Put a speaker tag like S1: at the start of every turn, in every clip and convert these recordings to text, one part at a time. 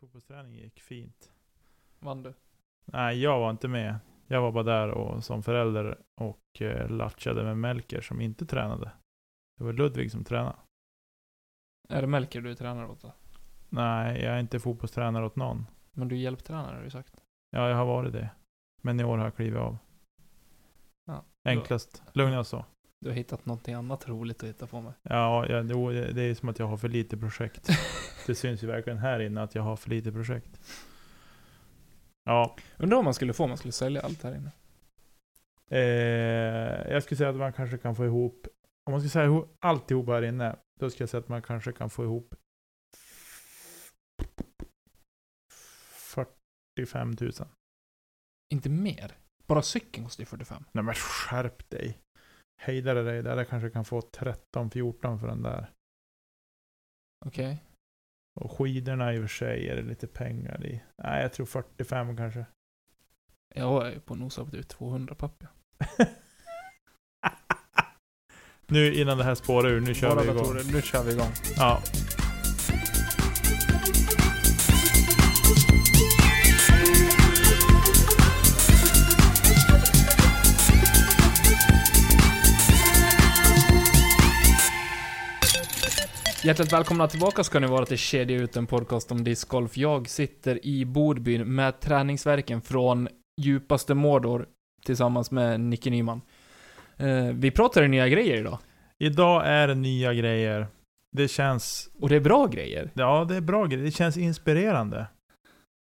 S1: Fotbollsträning gick fint.
S2: Vann du?
S1: Nej, jag var inte med. Jag var bara där och, som förälder och eh, latchade med Melker som inte tränade. Det var Ludvig som tränade.
S2: Är det Melker du tränar åt då?
S1: Nej, jag är inte fotbollstränare åt någon.
S2: Men du är hjälptränare har du sagt.
S1: Ja, jag har varit det. Men i år har jag klivit av.
S2: Ja,
S1: Enklast. Lugnast så.
S2: Du har hittat någonting annat roligt att hitta på med.
S1: Ja, ja det är som att jag har för lite projekt. det syns ju verkligen här inne att jag har för lite projekt. Ja,
S2: Undrar om man skulle få om man skulle sälja allt här inne.
S1: eh, jag skulle säga att man kanske kan få ihop, om man ska säga ihop alltihop här inne, då ska jag säga att man kanske kan få ihop 45 000.
S2: Inte mer. Bara cykeln kostar ju 45.
S1: Nej men skärp dig. Hejdare dig där, jag kanske kan få 13-14 för den där.
S2: Okej.
S1: Och skidorna i och för sig är det lite pengar i. Nej, jag tror 45 kanske.
S2: Jag är på nosa på typ 200 papp
S1: nu innan det här spårar ur, nu kör
S2: Bara
S1: vi igång.
S2: datorer. Nu kör vi igång.
S1: Ja.
S2: Hjärtligt välkomna tillbaka ska ni vara till Kedja ut, en podcast om discgolf. Jag sitter i Bodbyn med träningsverken från djupaste Mordor tillsammans med Nicke Nyman. Eh, vi pratar nya grejer idag.
S1: Idag är det nya grejer. Det känns,
S2: Och det är bra grejer.
S1: ja det är bra grejer. Det känns inspirerande.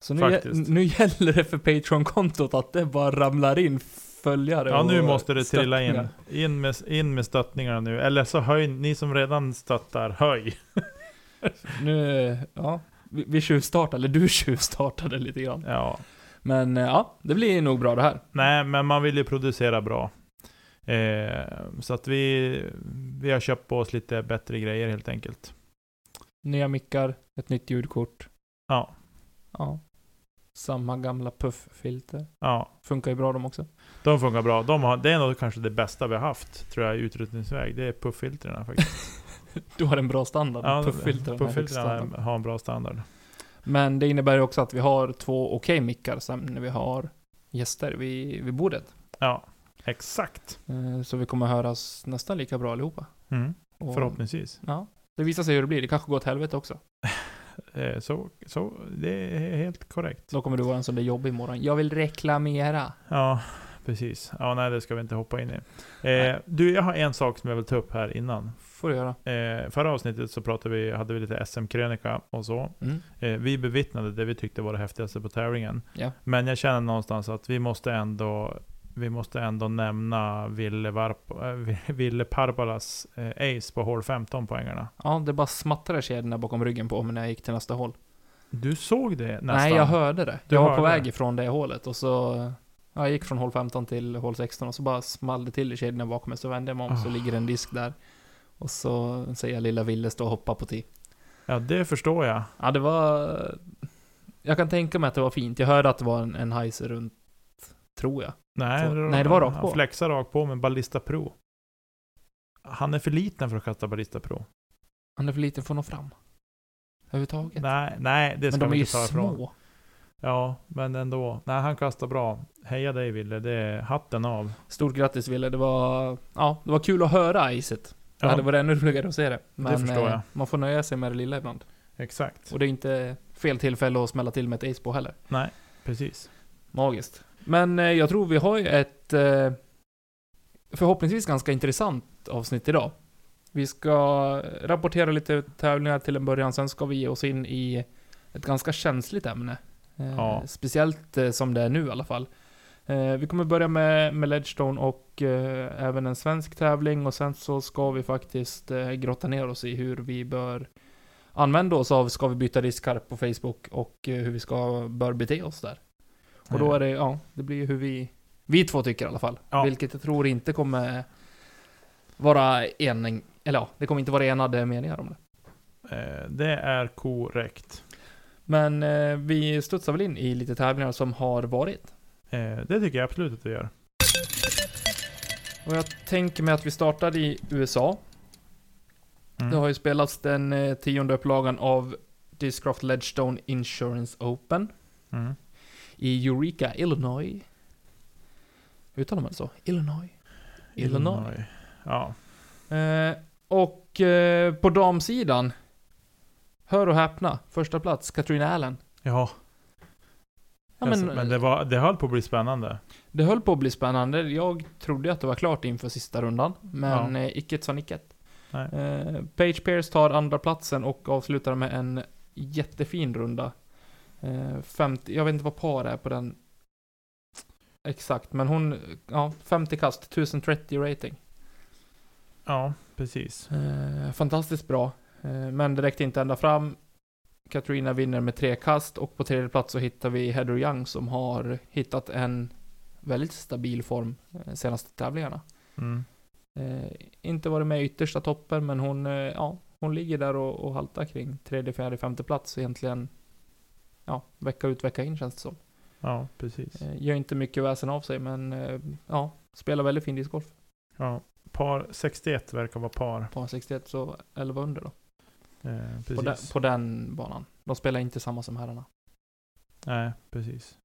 S2: Så nu, gäller det för Patreon-kontot att det bara ramlar in följare
S1: Ja, nu måste det trilla in. In med, in med stöttningarna nu. Eller så höj, ni som redan stöttar, höj.
S2: Nu, ja. Vi, vi tjuvstartade, eller du tjuvstartade lite grann.
S1: Ja.
S2: Men eh, ja, det blir nog bra det här.
S1: Nej, men man vill ju producera bra. Eh, så att vi, vi har köpt på oss lite bättre grejer helt enkelt.
S2: Nya mickar, ett nytt ljudkort.
S1: Ja.
S2: Ja. Samma gamla pufffilter.
S1: Ja,
S2: Funkar ju bra de också.
S1: de funkar bra. De har, det är nog kanske det bästa vi har haft, tror jag, i utrustningsväg. Det är pufffiltrerna faktiskt.
S2: Du har en bra standard.
S1: Ja,
S2: Pufffiltren standard.
S1: har en bra standard.
S2: Men det innebär ju också att vi har två okej mickar sen när vi har gäster vid, vid bordet.
S1: Ja, exakt.
S2: Eh, Så vi kommer höras nästan lika bra allihopa.
S1: Mm.
S2: Och,
S1: Förhoppningsvis.
S2: Ja. Det visar sig hur det blir. Det kanske går åt helvete också.
S1: Eh, så, så, det är helt korrekt.
S2: Då kommer du vara en sån där jobbig imorgon. Jag vill reklamera.
S1: Ja, precis. Ja, nej, det ska vi inte hoppa in i. Eh, du, jag har en sak som jag vill ta upp här innan.
S2: Får du göra.
S1: Eh, förra avsnittet så pratade vi, hade vi lite SM-krönika och så.
S2: Mm.
S1: Eh, vi bevittnade det vi tyckte var det häftigaste på tävlingen.
S2: Ja.
S1: Men jag känner någonstans att vi måste ändå, vi måste ändå nämna Ville, Varp, äh, Ville Parpalas eh, ace på hål 15 poängarna.
S2: Ja, det bara smattrade kedjorna bakom ryggen på mig när jag gick till nästa hål.
S1: Du såg det nästan?
S2: Nej, jag hörde det.
S1: Du
S2: jag var på väg
S1: det?
S2: ifrån det hålet och så... Ja, jag gick från hål 15 till hål 16 och så bara small det till i kedjorna bakom mig. Så vände jag mig om så
S1: Ah.
S2: ligger en disk där. Och så ser jag lilla Ville stå och hoppa på tee.
S1: Ja, det förstår jag.
S2: Ja, det var... Jag kan tänka mig att det var fint. Jag hörde att det var en, en runt, tror jag.
S1: Nej,
S2: Så- nej, det var rakt
S1: han
S2: på.
S1: flexar rakt på med Ballista Pro. Han är för liten för att kasta Ballista Pro.
S2: Han är för liten för att nå fram. Överhuvudtaget.
S1: Nej, nej, det ska
S2: Men de är
S1: vi
S2: ju
S1: inte ta ifrån.
S2: små.
S1: Ja, men ändå. Nej, han kastar bra. Heja dig Ville, det är hatten av.
S2: Stort grattis Wille, det var... Ja, det var kul att höra icet. Det
S1: Ja,
S2: hade varit ännu roligare att se det. Men
S1: förstår
S2: eh,
S1: jag.
S2: man får nöja sig med det lilla ibland.
S1: exakt.
S2: Och det är inte fel tillfälle att smälla till med ett ace på heller.
S1: Nej, precis.
S2: Magiskt. Men eh, jag tror vi har ju ett... Eh, förhoppningsvis ganska intressant avsnitt idag. Vi ska rapportera lite tävlingar till en början, sen ska vi ge oss in i ett ganska känsligt ämne. Eh,
S1: Ja.
S2: Speciellt som det är nu i alla fall. Vi kommer börja med, med Ledgestone och även en svensk tävling och sen så ska vi faktiskt grotta ner oss i hur vi bör använda oss av Ska vi byta diskarp på Facebook och hur vi ska, bör bete oss där. Och då är det, ja, det blir ju hur vi, vi två tycker i alla fall.
S1: Ja.
S2: Vilket jag tror inte kommer vara en, eller ja, det kommer inte vara enade meningar om det.
S1: Eh, det är korrekt.
S2: Men eh, vi studsar väl in i lite tävlingar som har varit.
S1: Eh, det tycker jag absolut att vi gör.
S2: Och jag tänker mig att vi startar i USA.
S1: Mm.
S2: Det har ju spelats den tionde upplagan av Discraft Ledgestone Insurance Open
S1: Mm.
S2: I Eureka, Illinois. Uttalar man det så? Illinois? Illinois.
S1: Ja.
S2: Eh, och eh, på damsidan, hör och häpna, första plats, Katrina Allen.
S1: Ja,
S2: Ja,
S1: alltså,
S2: men,
S1: men det, var, det höll på att bli spännande.
S2: det höll på att bli spännande. Jag trodde att det var klart inför sista rundan, men
S1: Ja.
S2: eh, icke sa nicket. Eh, Page Pierce tar andra platsen och avslutar med en jättefin runda. Eh, 50, jag vet inte vad par är på den exakt, men hon, ja, 50 kast, 1030 rating.
S1: Ja, precis.
S2: Eh, fantastiskt bra. Eh, men det räckte inte ända fram. Katarina vinner med tre kast och på tredje plats så hittar vi Heather Young som har hittat en väldigt stabil form eh, senaste tävlingarna.
S1: Mm.
S2: Eh, inte varit med i yttersta toppen men hon, eh, ja, hon ligger där och, och haltar kring tredje, fjärde, femte plats egentligen. Ja, vecka ut, vecka in känns det som.
S1: Ja, precis.
S2: Eh, gör inte mycket väsen av sig men eh, ja, spelar väldigt fin discgolf.
S1: Ja, par 61 verkar vara par.
S2: Par 61 så 11 under då.
S1: Eh,
S2: På den,
S1: precis.
S2: på den banan. De spelar inte samma som herrarna.
S1: Nej, precis.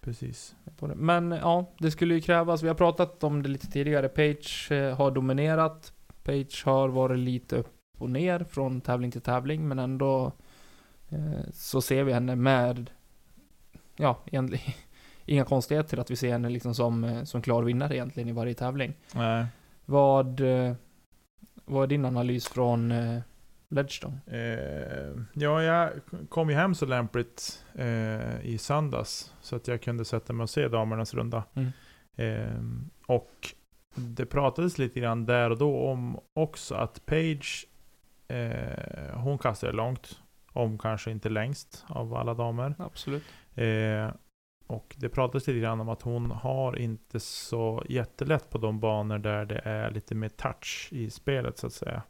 S1: Precis.
S2: på. Men ja, det skulle ju krävas. Vi har pratat om det lite tidigare. Page eh, har dominerat. Page har varit lite upp och ner från tävling till tävling, men ändå så ser vi henne med, ja, egentligen inga konstigheter att vi ser henne liksom som, eh, som klar vinnare egentligen i varje tävling.
S1: Nej.
S2: Vad, eh, vad är din analys från eh, Ledgestone?
S1: Eh, ja, jag kom ju hem så lämpligt eh, i söndags. Så att jag kunde sätta mig och se damernas runda.
S2: Mm.
S1: Eh, och det pratades lite grann där och då om också att Page, eh, hon kastade långt. Om kanske inte längst av alla damer.
S2: Absolut.
S1: Eh, och det pratades lite grann om att hon har inte så jättelätt på de banor där det är lite mer touch i spelet så att säga.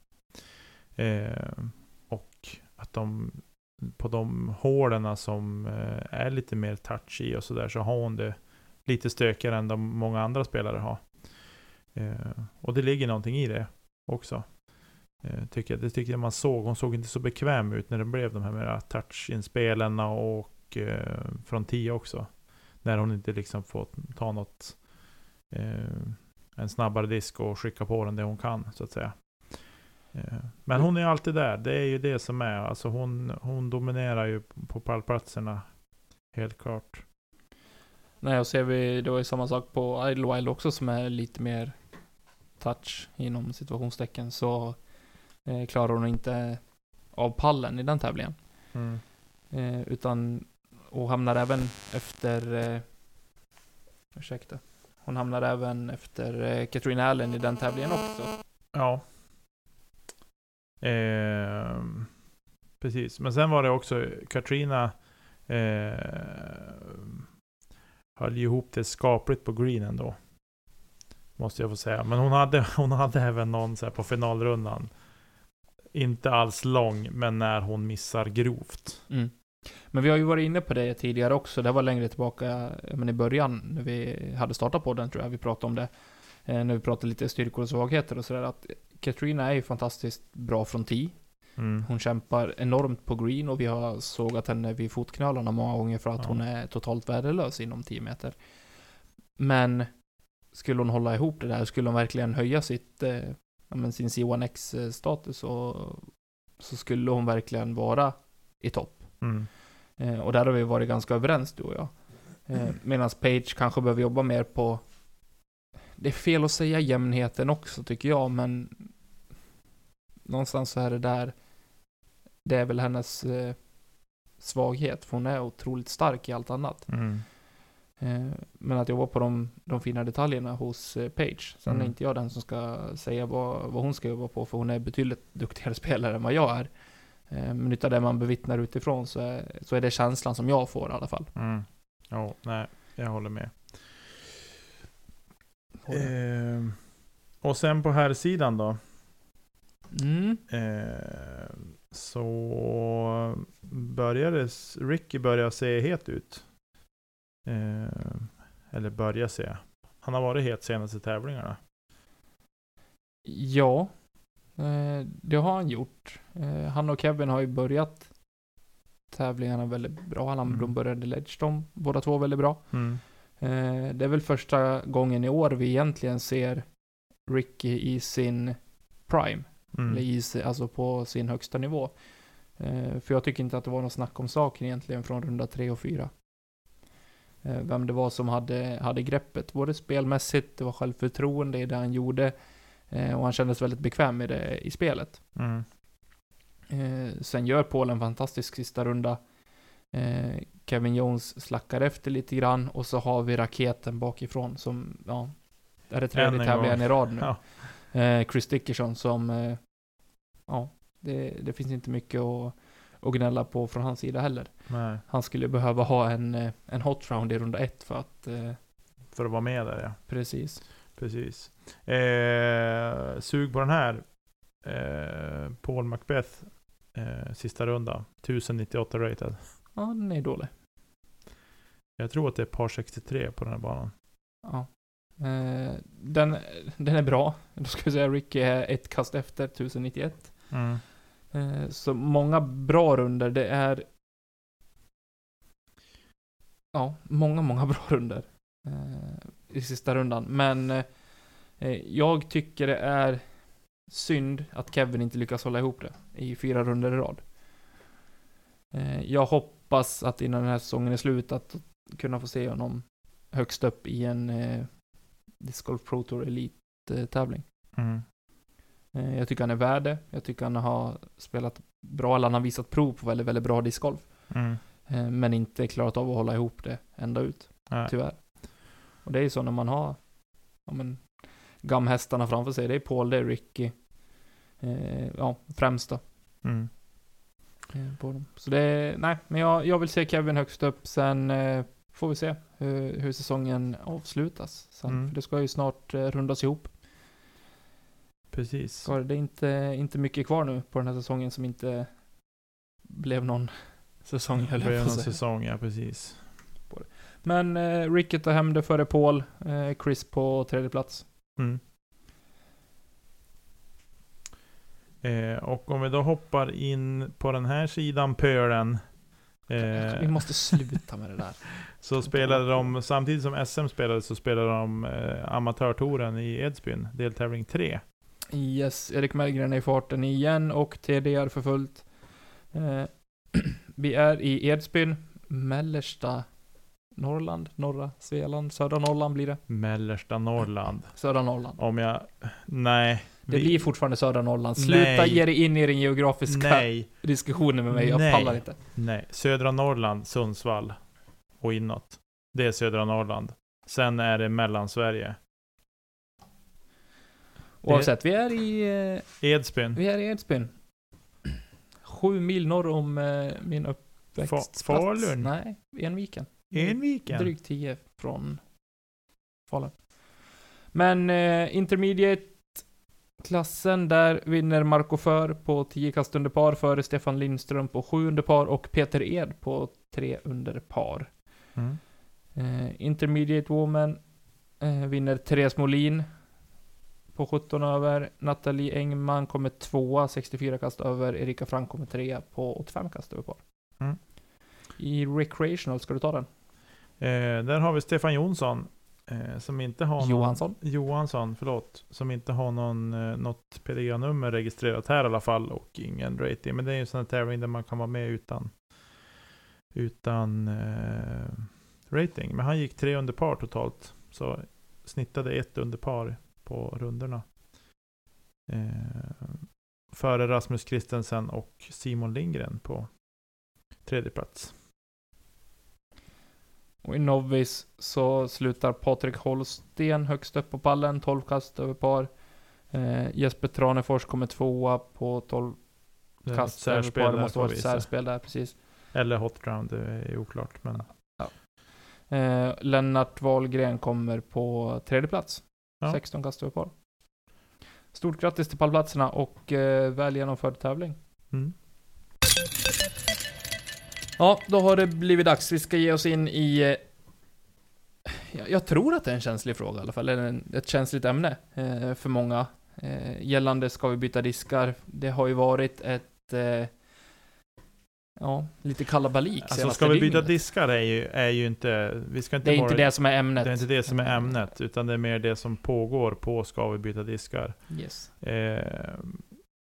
S1: Eh, och att de på de hålen som eh, är lite mer touch i och sådär så har hon det lite stökigare än de många andra spelare har. Eh, och det ligger någonting i det också. Eh, tycker jag. Det tyckte jag man såg. Hon såg inte så bekväm ut när det blev de här mera touch-inspelen och eh, från 10 också. När hon inte liksom får ta något eh, en snabbare disk och skicka på den det hon kan så att säga. Eh, men hon är alltid där. Det är ju det som är. Alltså hon, hon dominerar ju på pallplatserna. Helt klart.
S2: Nej, och ser vi, det var ju samma sak på Idlewild också som är lite mer touch inom situationstecken så eh, klarar hon inte av pallen i den tävlingen.
S1: Mm.
S2: Eh, utan, och hamnar även efter, eh, ursäkta, hon hamnar även efter eh, Katrina Allen i den tävlingen också.
S1: Ja. Ehm, precis. Men sen var det också Katrina eh, höll ihop det skapligt på greenen då. Måste jag få säga. Men hon hade, hon hade även någon så på finalrundan. Inte alls lång, men när hon missar grovt.
S2: Mm. Men vi har ju varit inne på det tidigare också, det var längre tillbaka, men i början när vi hade startat på den tror jag vi pratade om det. Eh, när vi pratade lite styrkor och svagheter och sådär att Katrina är ju fantastiskt bra från tee.
S1: Mm.
S2: Hon kämpar enormt på green och vi har sågat henne vid fotknölarna många gånger för att
S1: Ja.
S2: hon är totalt värdelös inom 10 meter. Men skulle hon hålla ihop det där, skulle hon verkligen höja sitt, eh, men sin C1X status så, så skulle hon verkligen vara i topp.
S1: Mm.
S2: Eh, och där har vi varit ganska överens du och jag. Eh, Medan Page kanske behöver jobba mer på det är fel att säga jämnheten också tycker jag, men någonstans så är det där, det är väl hennes eh, svaghet, för hon är otroligt stark i allt annat.
S1: Mm.
S2: Eh, men att jobba på de, de fina detaljerna hos eh, Page. Sen
S1: Mm.
S2: är inte jag den som ska säga vad, vad hon ska jobba på, för hon är betydligt duktigare spelare än vad jag är. Eh, men utav det man bevittnar utifrån så är, så är det känslan som jag får i alla fall.
S1: Mm. Jo, nej, jag håller med. Eh, och sen på här sidan då.
S2: Mm.
S1: Eh, så började Ricky börja se het ut. Eh, eller börja se. Han har varit het senaste tävlingarna.
S2: Ja, eh, det har han gjort. Eh, han och Kevin har ju börjat tävlingarna väldigt bra. Han,
S1: Mm.
S2: De började Ledge de båda två väldigt bra.
S1: Mm.
S2: Det är väl första gången i år vi egentligen ser Ricky i sin prime.
S1: Mm.
S2: Eller i, alltså på sin högsta nivå. För jag tycker inte att det var något snack om saken egentligen från runda tre och fyra. Eh, vem det var som hade, hade greppet, både spelmässigt, det var självförtroende i det han gjorde. Eh, och han kändes väldigt bekväm i det i spelet.
S1: Mm.
S2: Eh, sen gör Paul en fantastisk sista runda. Kevin Jones slackar efter lite grann och så har vi raketen bakifrån som, ja, är det tredje
S1: en
S2: tävlingen i rad nu.
S1: Ja.
S2: Chris Dickerson som, ja, det, det finns inte mycket att, att gnälla på från hans sida heller.
S1: Nej,
S2: Han skulle behöva ha en, eh, en hot round i runda ett för att, eh,
S1: för att vara med där ja.
S2: precis.
S1: Precis. Eh, sug på den här. Eh, Paul Macbeth. Eh, sista runda. 1098 rated.
S2: Ja, den är dålig.
S1: Jag tror att det är par 63 på den här banan.
S2: Ja. Eh, den, den är bra. Då ska vi säga Ricky är ett kast efter 1091.
S1: Mm.
S2: Eh, så många bra runder. Det är... Ja, många, många bra runder. Eh, I sista rundan. Men eh, jag tycker det är synd att Kevin inte lyckas hålla ihop det i fyra runder i rad. Jag hoppas att innan den här säsongen är slut att kunna få se honom högst upp i en eh, Disc Golf Pro Tour Elite-tävling.
S1: Mm.
S2: Eh, Jag tycker han är värd det. Jag tycker han har spelat bra, eller han har visat prov på väldigt, väldigt bra discgolf.
S1: Mm.
S2: Eh, Men inte klarat av att hålla ihop det ända ut,
S1: Nej.
S2: tyvärr. Och det är ju så när man har, ja men, gamhästarna framför sig. Det är Paul, det är Ricky. Eh, ja, främst då.
S1: Mm.
S2: eh, På dem. Så det är, nej, men jag, jag vill se Kevin högst upp. Sen eh, får vi se hur, hur säsongen avslutas. Sen,
S1: Mm.
S2: För det ska ju snart rundas ihop.
S1: Precis.
S2: Det är inte, inte mycket kvar nu på den här säsongen som inte blev någon säsong,
S1: Det
S2: på
S1: någon säsong, ja precis.
S2: Men eh, Ricky tar hem det före Paul. Eh, Chris på tredje plats.
S1: Mm. Eh, och om vi då hoppar in på den här sidan pölen.
S2: Vi
S1: Eh,
S2: måste sluta med det där.
S1: så spelade de, samtidigt som SM spelade så spelade de eh, amatörtouren i Edsbyn, deltävling 3.
S2: Yes, Erik Mellgren är i farten igen och TDR för fullt. Eh, vi är i Edsbyn, mellersta Norrland, norra Svealand, södra Norrland blir det.
S1: Mellersta Norrland.
S2: Södra Norrland.
S1: Om jag... Nej.
S2: Det
S1: vi-
S2: blir fortfarande södra Norrland. Sluta
S1: Nej.
S2: ge dig in i den geografiska
S1: Nej,
S2: diskussionen med mig, jag
S1: Nej.
S2: pallar inte.
S1: nej. Södra Norrland, Sundsvall och inåt. Det är södra Norrland. Sen är det Mellansverige.
S2: Oavsett, vi är i, eh,
S1: Edsbyn.
S2: vi är i Edsbyn. Sju mil norr om eh, min uppväxtplats.
S1: Fa- Falun?
S2: Nej, Enviken.
S1: Enviken.
S2: Drygt 10 från Falun. Men eh, intermediate-klassen, där vinner Marco För på 10 kast under par före Stefan Lindström på 7 under par och Peter Ed på 3 under par.
S1: Mm.
S2: Eh, intermediate Woman eh, vinner Therese Molin på 17 över. Nathalie Engman kommer tvåa, 64 kast över. Erika Frank kommer trea på 85 kast över par.
S1: Mm.
S2: I recreational, ska du ta den?
S1: Eh, där har vi Stefan Jonsson. Eh, som inte har någon,
S2: Johansson?
S1: Johansson, förlåt. Som inte har någon, eh, något PDA-nummer registrerat här i alla fall. Och ingen rating. Men det är ju en sån här tävling där man kan vara med utan, utan eh, rating. Men han gick tre under par totalt. Så snittade ett under par på rundorna. Eh, före Rasmus Christensen och Simon Lindgren på tredje plats.
S2: Och i Novis så slutar Patrik Holsten högst upp på pallen, 12 kast över par. Eh, Jesper Tranefors kommer tvåa på 12
S1: Det är
S2: kast över par. Det måste vara ett särspel där, precis.
S1: Eller hot round, det är oklart. Men
S2: Eh, Lennart Wahlgren kommer på tredje plats.
S1: Ja.
S2: 16 kast över par. Stort grattis till pallplatserna och eh, väl genomförd tävling.
S1: mm.
S2: Ja, då har det blivit dags. Vi ska ge oss in i... Eh, jag, jag tror att det är en känslig fråga i alla fall, eller en, ett känsligt ämne eh, för många. Eh, gällande ska vi byta diskar. Det har ju varit ett... Ja, lite kalabalik
S1: Alltså ska vi byta
S2: dygnet.
S1: diskar är ju, är ju inte... Vi ska inte
S2: Det är
S1: vara,
S2: inte det som är ämnet.
S1: det är inte det som är ämnet, utan det är mer det som pågår på Ska vi byta diskar.
S2: Yes.
S1: Eh,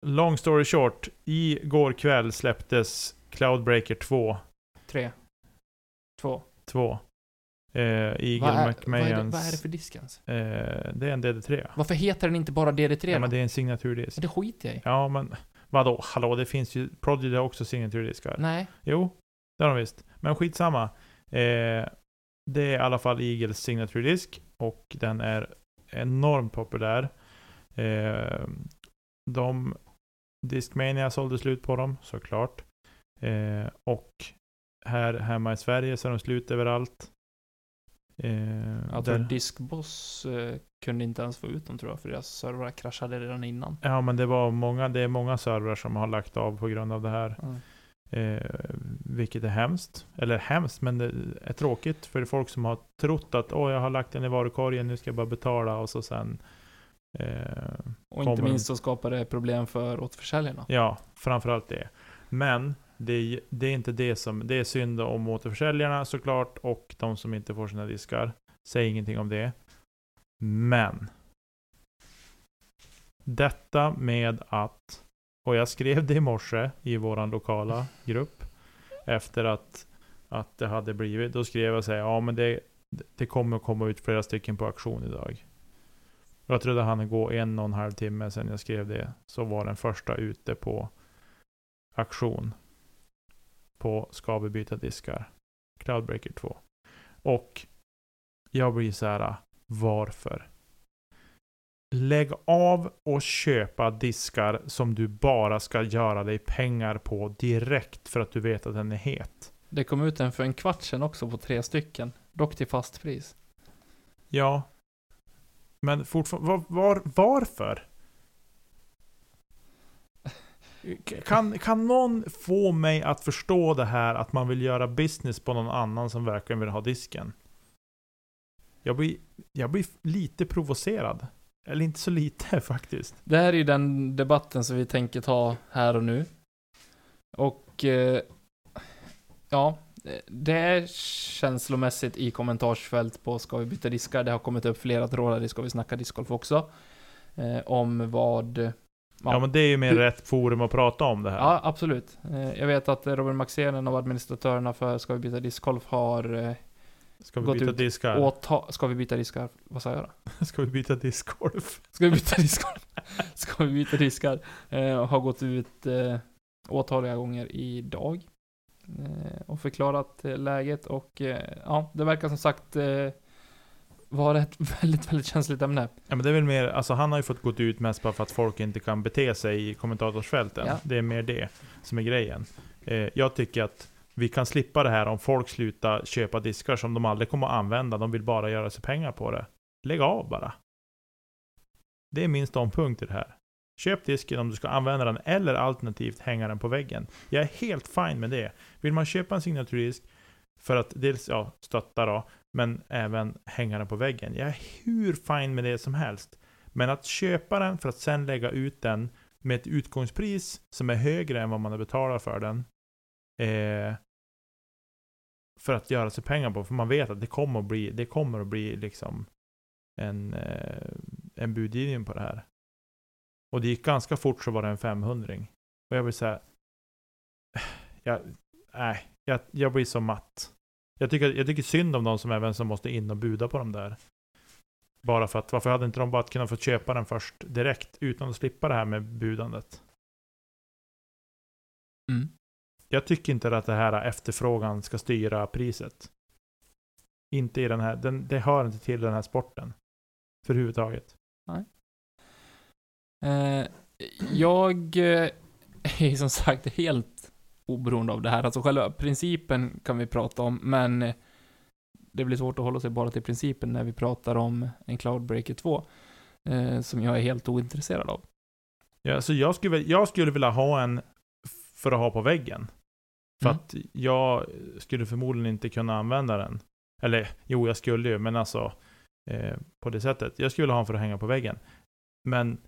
S1: long story short, igår kväll släpptes Cloudbreaker 2.
S2: Tre. Två.
S1: 2. Eh, Eagle
S2: Vad är, vad, är det,
S1: McMahons...
S2: vad är det för disk ens?
S1: Eh, det är en DD3.
S2: Varför heter den inte bara DD3
S1: Ja, men det är en signaturdisk.
S2: Men det skiter jag i.
S1: Ja, men vadå? Hallå, det finns ju... Prodigy har också signaturdiskar.
S2: Nej.
S1: Jo, det har de visst. Men skitsamma. Eh, det är i alla fall Eagles signaturdisk och den är enormt populär. Eh, de Discmania sålde slut på dem, såklart. Eh, och här hemma i Sverige så är de slut överallt. Eh,
S2: Jag tror Diskboss eh, kunde inte ens få ut dem tror jag, för deras servrar kraschade redan innan.
S1: Ja, men det var många, det är många servrar som har lagt av på grund av det här.
S2: Mm.
S1: Eh, vilket är hemskt. Eller hemskt, men det är tråkigt för folk som har trott att åh, jag har lagt den i varukorgen, nu ska jag bara betala och så sen... Eh,
S2: Och inte minst så skapar det problem för återförsäljarna.
S1: ja, framförallt det. Men det är, det är inte det som... Det är synd om återförsäljarna såklart och de som inte får sina diskar. Säg ingenting om det. Men. Detta med att och jag skrev det i morse i våran lokala grupp. Efter att, att det hade blivit. Då skrev jag säga, ja men det, det kommer att komma ut flera stycken på auktion idag. Och jag trodde han gå en och en halv timme sedan jag skrev det. Så var den första ute på auktion. På Ska vi byta diskar? Cloudbreaker 2. Och jag blir så här, varför? Lägg av och köpa diskar som du bara ska göra dig pengar på direkt för att du vet att den är het.
S2: Det kom ut en för en kvart sedan också på tre stycken. Dock till fast pris.
S1: Ja. Men fortfarande, var, var, varför? Kan, kan någon få mig att förstå det här att man vill göra business på någon annan som verkligen vill ha disken? Jag blir, jag blir lite provocerad. Eller inte så lite faktiskt.
S2: Det här är ju den debatten som vi tänker ta här och nu. Och eh, ja, det är känslomässigt i kommentarsfält på Ska vi byta diskar. Det har kommit upp flera trådar i Ska vi snacka discgolf också. Eh, om vad...
S1: Ja,
S2: Ja.
S1: men det är ju mer
S2: Hur-
S1: rätt forum att prata om det här.
S2: Ja, absolut. Eh, jag vet att Robin Maxén, en av administratörerna för Ska vi byta discgolf, har eh,
S1: Ska vi byta diskar?
S2: åta... Ska vi byta diskar? Vad sa jag då?
S1: Ska vi byta discgolf?
S2: Ska vi byta diskar? Ska vi byta diskar? Eh, har gått ut eh, åtaliga gånger idag. Eh, och förklarat eh, läget och eh, ja, det verkar som sagt vara ett väldigt, väldigt känsligt ämne.
S1: Ja men det är väl mer, alltså han har ju fått gått ut mest bara för att folk inte kan bete sig i kommentatorsfälten.
S2: Ja.
S1: Det är mer det som är grejen. Eh, jag tycker att vi kan slippa det här om folk slutar köpa diskar som de aldrig kommer att använda. De vill bara göra sig pengar på det. Lägg av bara. Det är min ståndpunkt i det här. Köp disken om du ska använda den eller alternativt hänga den på väggen. Jag är helt fine med det. Vill man köpa en signaturdisk för att dels ja, stötta då, men även hänga den på väggen. Jag är hur fine med det som helst. Men att köpa den för att sen lägga ut den med ett utgångspris som är högre än vad man har betalat för den. Eh, för att göra sig pengar på. För man vet att det kommer att bli, det kommer att bli liksom en, eh, en budgivning på det här. Och det gick ganska fort så var det en 500 Och jag vill säga, jag, nej, jag, jag blir så matt. Jag tycker, jag tycker synd om de som även som måste in och buda på de där. Bara för att, varför hade inte de bara kunnat få köpa den först direkt utan att slippa det här med budandet?
S2: Mm.
S1: Jag tycker inte att det här efterfrågan ska styra priset. Inte i den här, den, det hör inte till den här sporten. För huvudtaget.
S2: Eh, jag eh, är som sagt helt oberoende av det här. Alltså själva principen kan vi prata om, men det blir svårt att hålla sig bara till principen när vi pratar om en Cloudbreaker 2. Eh, som jag är helt ointresserad av.
S1: Ja, så jag skulle, jag skulle vilja ha en för att ha på väggen. För
S2: Mm.
S1: att jag skulle förmodligen inte kunna använda den. Eller jo, jag skulle ju, men alltså eh, på det sättet. Jag skulle ha en för att hänga på väggen. Men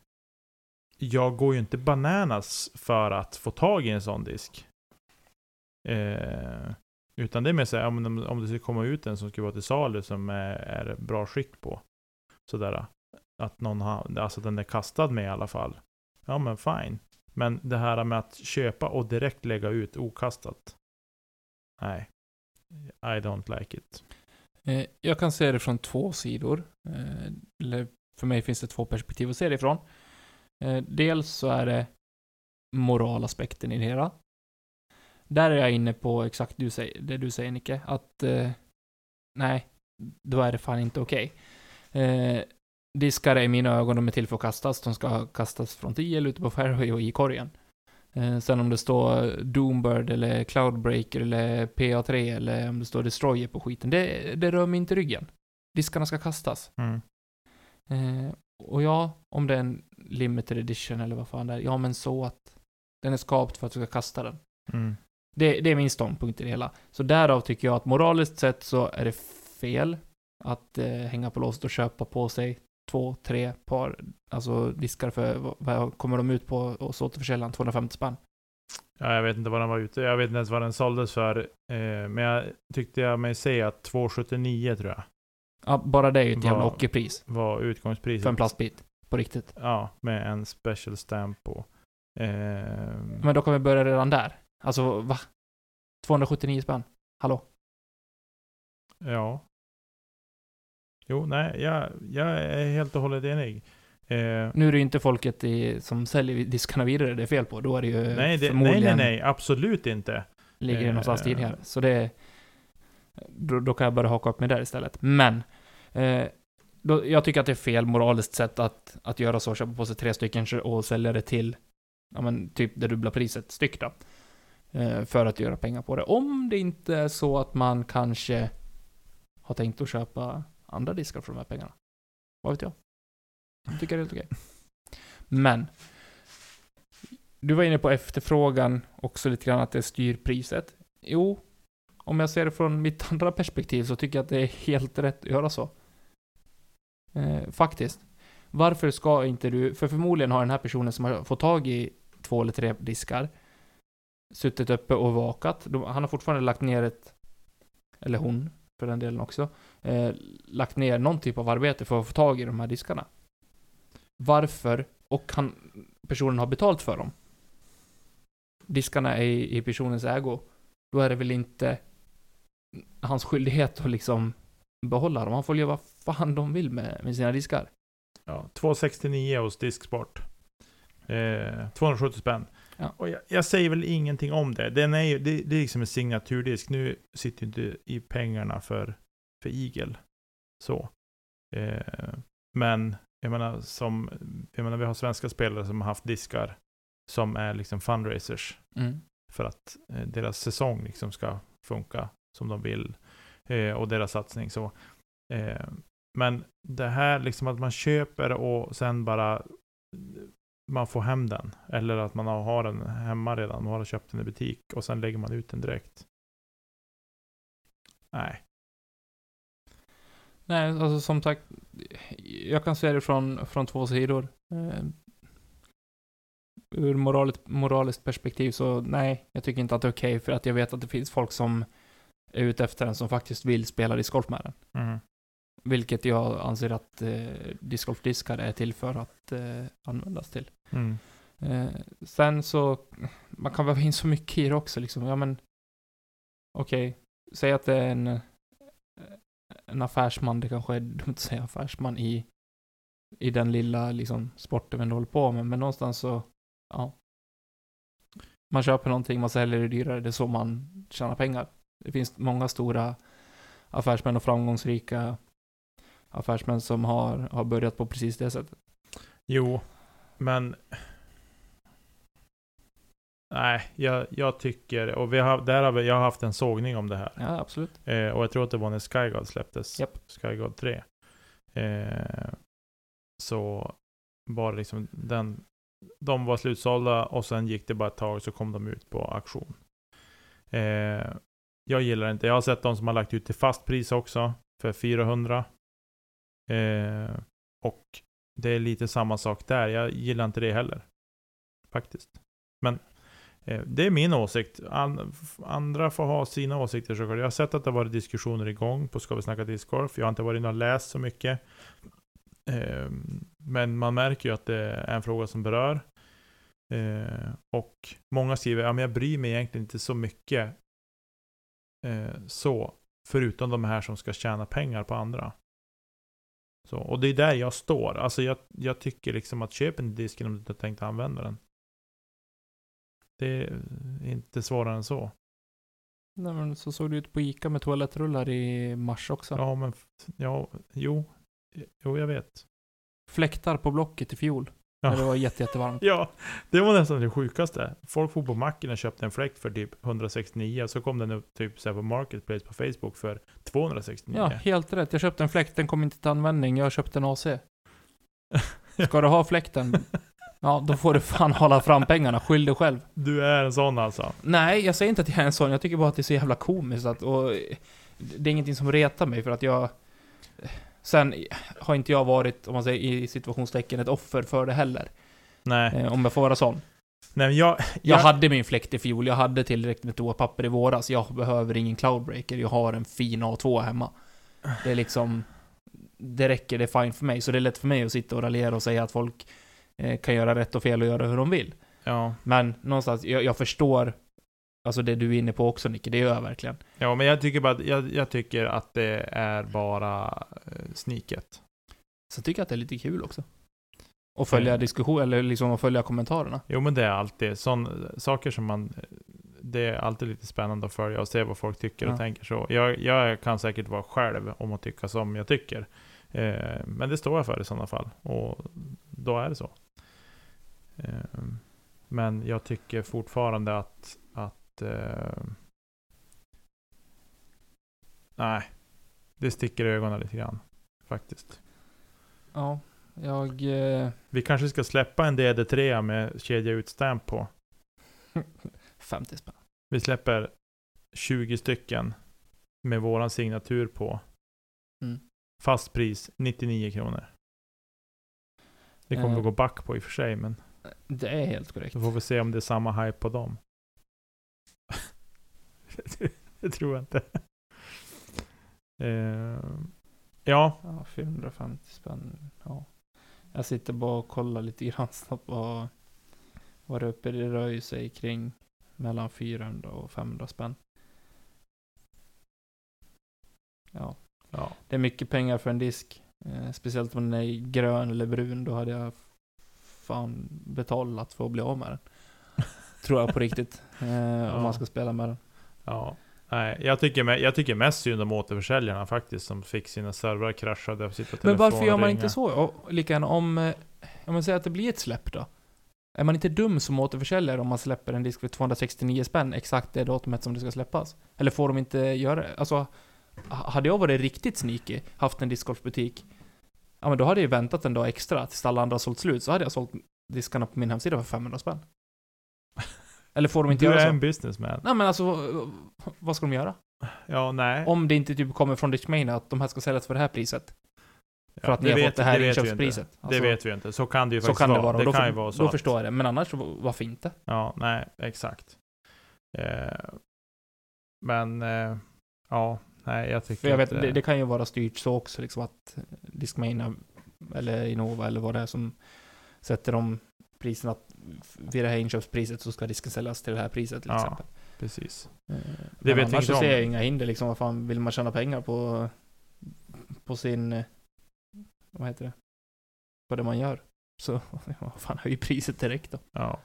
S1: jag går ju inte bananas för att få tag i en sån disk. Eh, utan det är mer så här, om, om- det ska komma ut en som ska vara till salu som är, är bra skick på. Sådär. Att någon har, alltså den är kastad med i alla fall. Ja men fine. Men det här med att köpa och direkt lägga ut okastat. Nej. I don't like it.
S2: Eh, jag kan se det från två sidor. Eh, eller för mig finns det två perspektiv att se det ifrån. Eh, dels så är det moralaspekten i det hela. Där är jag inne på exakt du säger, det du säger Nicke, att eh, nej, då är det fan inte okej. Eh, diskar är i mina ögon, de är till för att kastas. De ska kastas från 10 eller ute på fairway och i korgen. Eh, sen om det står Doombird eller Cloudbreaker eller PA3 eller om det står Destroyer på skiten, det, det rör mig inte ryggen. Diskarna ska kastas.
S1: Mm.
S2: Eh, och ja, om det är en limited edition eller vad fan det är, ja men så att den är skapt för att du ska kasta den.
S1: Mm.
S2: Det, det är min ståndpunkt i det hela. Så därav tycker jag att moraliskt sett så är det fel att eh, hänga på låset och köpa på sig två, tre par, alltså diskar för, vad, kommer de ut på hos återförsäljaren? 250 spänn?
S1: Ja, jag vet inte vad den var ute. Jag vet inte ens vad den såldes för. Eh, men jag tyckte jag mig se att 279 tror jag
S2: Ja, bara det är ju ett jävla
S1: Vad-
S2: ockerpris
S1: var utgångspriset.
S2: för en plastbit. På riktigt.
S1: Ja, med en special stamp på. Eh,
S2: Men då kan vi börja redan där. Alltså, va? 279 spänn? Hallå?
S1: Ja. Jo, nej, jag, jag är helt och hållet enig. Eh,
S2: Nu är det ju inte folket i, som säljer diskarna vidare det är fel på. Då är det ju
S1: nej, det, nej,
S2: förmodligen
S1: nej, nej, absolut inte.
S2: ligger det
S1: Eh,
S2: någonstans tidigare. Så det... Då, då kan jag börja haka upp mig där istället. Men... Eh, då, jag tycker att det är fel moraliskt sett att, att göra så, köpa på sig tre stycken och sälja det till, ja men typ det dubbla priset styck då. Eh, för att göra pengar på det. Om det inte är så att man kanske har tänkt att köpa andra diskar för de här pengarna. Vad vet jag? Jag tycker det är helt okej. Men. Du var inne på efterfrågan också lite grann att det styr priset. Jo, om jag ser det från mitt andra perspektiv så tycker jag att det är helt rätt att göra så. Eh, faktiskt. Varför ska inte du, för förmodligen har den här personen som har fått tag i två eller tre diskar suttit uppe och vakat. De, han har fortfarande lagt ner ett, eller hon för den delen också, eh, lagt ner någon typ av arbete för att få tag i de här diskarna. Varför, och han, personen har betalt för dem. Diskarna är i, i personens ägo. Då är det väl inte hans skyldighet att liksom behålla dem. Han får göra vad fan de vill med, med sina diskar.
S1: Ja, 269 hos Disksport. Eh, 270 spänn.
S2: Ja.
S1: Och jag, jag säger väl ingenting om det. Den är ju, det, det är liksom en signaturdisk. Nu sitter ju inte i pengarna för, för Eagle. Så. Eh, men jag menar, som, jag menar, vi har svenska spelare som har haft diskar som är liksom fundraisers
S2: Mm.
S1: för att eh, deras säsong liksom ska funka som de vill eh, och deras satsning så. Eh, men det här liksom att man köper och sen bara man får hem den. Eller att man har den hemma redan, man har köpt den i butik och sen lägger man ut den direkt. Nej.
S2: Nej, alltså som sagt, jag kan se det från, från två sidor. Eh, ur moraliskt, moraliskt perspektiv så nej, jag tycker inte att det är okej för att jag vet att det finns folk som är ute efter den som faktiskt vill spela discgolf med den.
S1: Mm.
S2: Vilket jag anser att eh, discgolfdiskar är till för att eh, användas till.
S1: Mm.
S2: Eh, sen så, man kan väva in så mycket i det också liksom. Ja men, okej, säg att det är en, en affärsman, det kanske är dumt att säga affärsman i, i den lilla liksom, sporten vi håller på med, men någonstans så, ja. Man köper någonting, man säljer det dyrare, det är så man tjänar pengar. Det finns många stora affärsmän och framgångsrika affärsmän som har, har börjat på precis det sättet.
S1: Jo, men... Nej, jag, jag tycker, och vi har, där har vi, jag har haft en sågning om det här.
S2: Ja, absolut.
S1: Eh, och jag tror att det var när Skyguard släpptes.
S2: Japp.
S1: Skyguard 3. Eh, så var det liksom den... De var slutsålda och sen gick det bara ett tag så kom de ut på auktion. Eh, jag gillar inte. Jag har sett de som har lagt ut till fast pris också. För 400. Eh, och det är lite samma sak där. Jag gillar inte det heller. Faktiskt. Men eh, det är min åsikt. An andra får ha sina åsikter såklart. Jag har sett att det har varit diskussioner igång på Ska vi snacka discgolf. Jag har inte varit inne och läst så mycket. Eh, men man märker ju att det är en fråga som berör. Eh, och många skriver, ja men jag bryr mig egentligen inte så mycket eh, så. Förutom de här som ska tjäna pengar på andra. Så, och det är där jag står. Alltså jag, jag tycker liksom att köp en disken om du inte tänkt använda den. Det är inte svårare än så.
S2: Nej, men så såg det ut på Ica med toalettrullar i mars också.
S1: Ja, men ja, jo, jo, jag vet.
S2: Fläktar på Blocket i fjol.
S1: Ja.
S2: När det var jätte, jättevarmt.
S1: Ja, det var nästan det sjukaste. Folk får på macken och köpte en fläkt för typ 169 och så kom den upp typ så på Marketplace på Facebook för 269.
S2: Ja, helt rätt. Jag köpte en fläkt, den kom inte till användning. Jag köpte en AC. Ska du ha fläkten? Ja, då får du fan hålla fram pengarna. Skyll dig själv.
S1: Du är en sån alltså.
S2: Nej, jag säger inte att jag är en sån. Jag tycker bara att det är så jävla komiskt att, och det är ingenting som retar mig för att jag... Sen har inte jag varit, om man säger i situationstecken, ett offer för det heller.
S1: Nej,
S2: Eh, om jag får vara sån.
S1: nej men jag...
S2: Jag hade min fläkt i fjol, jag hade tillräckligt med toapapper i våras. Jag behöver ingen cloudbreaker, jag har en fin A2 hemma. Det är liksom... Det räcker, det är fine för mig. Så det är lätt för mig att sitta och raljera och säga att folk eh, kan göra rätt och fel och göra hur de vill.
S1: Ja.
S2: Men någonstans, jag, jag förstår Alltså det du är inne på också Nicke, det gör jag verkligen.
S1: ja, men jag tycker bara att, jag, jag tycker att det är bara eh, sniket.
S2: Sen tycker jag att det är lite kul också. Och följa
S1: Mm.
S2: diskussion, eller liksom att följa kommentarerna.
S1: Jo, men det är alltid sån, saker som man... Det är alltid lite spännande att följa och se vad folk tycker
S2: Ja.
S1: och tänker så. Jag, jag kan säkert vara själv om att tycka som jag tycker. Eh, men det står jag för i sådana fall. Och då är det så. Eh, men jag tycker fortfarande att... eh, nej. Det sticker i ögonen lite grann. Faktiskt.
S2: Ja, jag... Eh,
S1: Vi kanske ska släppa en DD3 med kedja ut stamp på.
S2: 50 spänn.
S1: Vi släpper 20 stycken med våran signatur på.
S2: Mm.
S1: Fast pris 99 kronor. Det kommer
S2: Eh.
S1: att gå back på i och för sig, men
S2: Det är helt korrekt.
S1: så får vi se om det är samma hype på dem. det tror jag inte. Eh, ja,
S2: Ja, 450 spänn. Ja. Jag sitter bara och kollar lite grann snabbt vad, vad det är uppe. Det rör ju sig kring mellan 400 och 500 spänn. Ja,
S1: ja.
S2: det är mycket pengar för en disk. Eh, speciellt om den är grön eller brun. Då hade jag fan betalat för att bli av med den. Tror jag på riktigt. Eh, Om man ska spela med den.
S1: ja. Nej, jag tycker, jag tycker mest synd om återförsäljarna faktiskt, som fick sina servrar kraschade
S2: Men varför gör man
S1: ringa.
S2: inte så? Och lika gärna om, eh, om man säger att det blir ett släpp då? Är man inte dum som återförsäljare om man släpper en disk för 269 spänn exakt det datumet som det ska släppas? Eller får de inte göra det? Alltså, ha- hade jag varit riktigt sneaky, haft en discgolfbutik, ja men då hade jag väntat en dag extra tills alla andra sålt slut, så hade jag sålt diskarna på min hemsida för 500 spänn. Eller får de inte
S1: Du
S2: göra
S1: är
S2: så?
S1: en businessman.
S2: Nej men alltså, vad ska de göra?
S1: Ja, nej.
S2: Om det inte typ kommer från Richmania att de här ska säljas för det här priset. För
S1: Ja,
S2: att ni har fått det här
S1: vet inte.
S2: inköpspriset. Alltså,
S1: det vet vi inte. Så kan det ju
S2: Så
S1: faktiskt
S2: kan det
S1: vara.
S2: vara. och
S1: Det
S2: då,
S1: kan
S2: för,
S1: ju vara så.
S2: då
S1: att-
S2: förstår jag det. Men annars, så varför inte?
S1: Ja, nej, exakt. Eh, men, eh, ja, nej, jag tycker
S2: För jag vet,
S1: att,
S2: det,
S1: eh,
S2: det kan ju vara styrt så också, liksom att Discmania eller Innova eller vad det är som sätter de priserna att vid det här inköpspriset så ska disken säljas till det här priset till
S1: Ja,
S2: exempel.
S1: precis.
S2: Eh,
S1: Det
S2: Men
S1: vet
S2: annars så ser jag inga hinder liksom. Vad fan, vill man tjäna pengar på på sin, vad heter det, på det man gör. Så, vad fan, höj priset direkt då.
S1: Ja.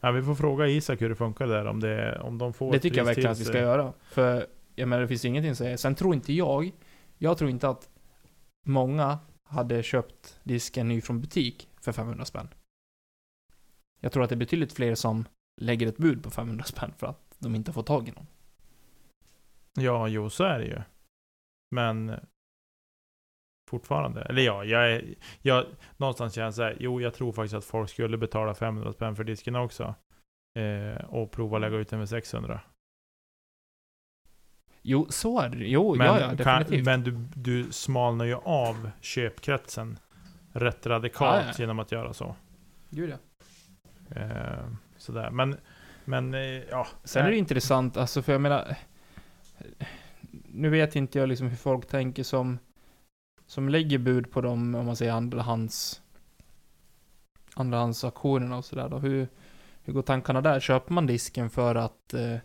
S1: ja. Vi får fråga Isak hur det funkar där, om, det, om de får
S2: Det tycker jag verkligen att vi ska göra. För, jag menar, det finns ingenting att säga. Sen tror inte jag, jag tror inte att många hade köpt disken ny från butik för 500 spänn. Jag tror att det är betydligt fler som lägger ett bud på 500 spänn för att de inte får tag i någon.
S1: Ja, jo så är det ju. Men fortfarande, eller ja, jag är, jag, någonstans känner jag så här, jo jag tror faktiskt att folk skulle betala 500 spänn för disken också. Eh, och prova lägga ut den med 600.
S2: Jo, så är det. Jo,
S1: Men,
S2: ja, ja,
S1: kan,
S2: definitivt.
S1: men du, du smalnar ju av köpkretsen rätt radikalt
S2: Ja, ja.
S1: genom att göra så.
S2: Gud, ja.
S1: Eh, sådär, men, men eh, ja.
S2: Sen är det intressant, alltså för jag menar... Nu vet inte jag liksom hur folk tänker som... Som lägger bud på de, om man säger andrahands... Andrahandsauktionerna och sådär. Hur, hur går tankarna där? Köper man disken för att... Eh,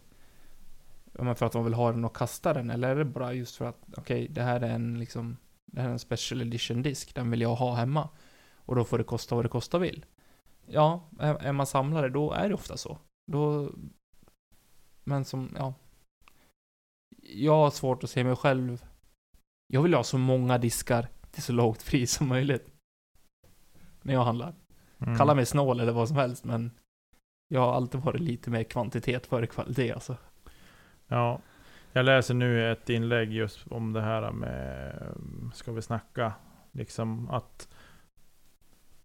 S2: för att man vill ha den och kasta den? Eller är det bara just för att, okej, det här är en liksom... Det här är en special edition disk, den vill jag ha hemma. Och då får det kosta vad det kosta vill. Ja, är, man samlare då är det ofta så. Då... Men som, ja. Jag har svårt att se mig själv. Jag vill ha så många diskar till så lågt pris som möjligt. När jag handlar.
S1: Mm.
S2: Kalla mig snål eller vad som helst men jag har alltid varit lite mer kvantitet före kvalitet alltså.
S1: Ja. Jag läser nu ett inlägg just om det här med, ska vi snacka, liksom att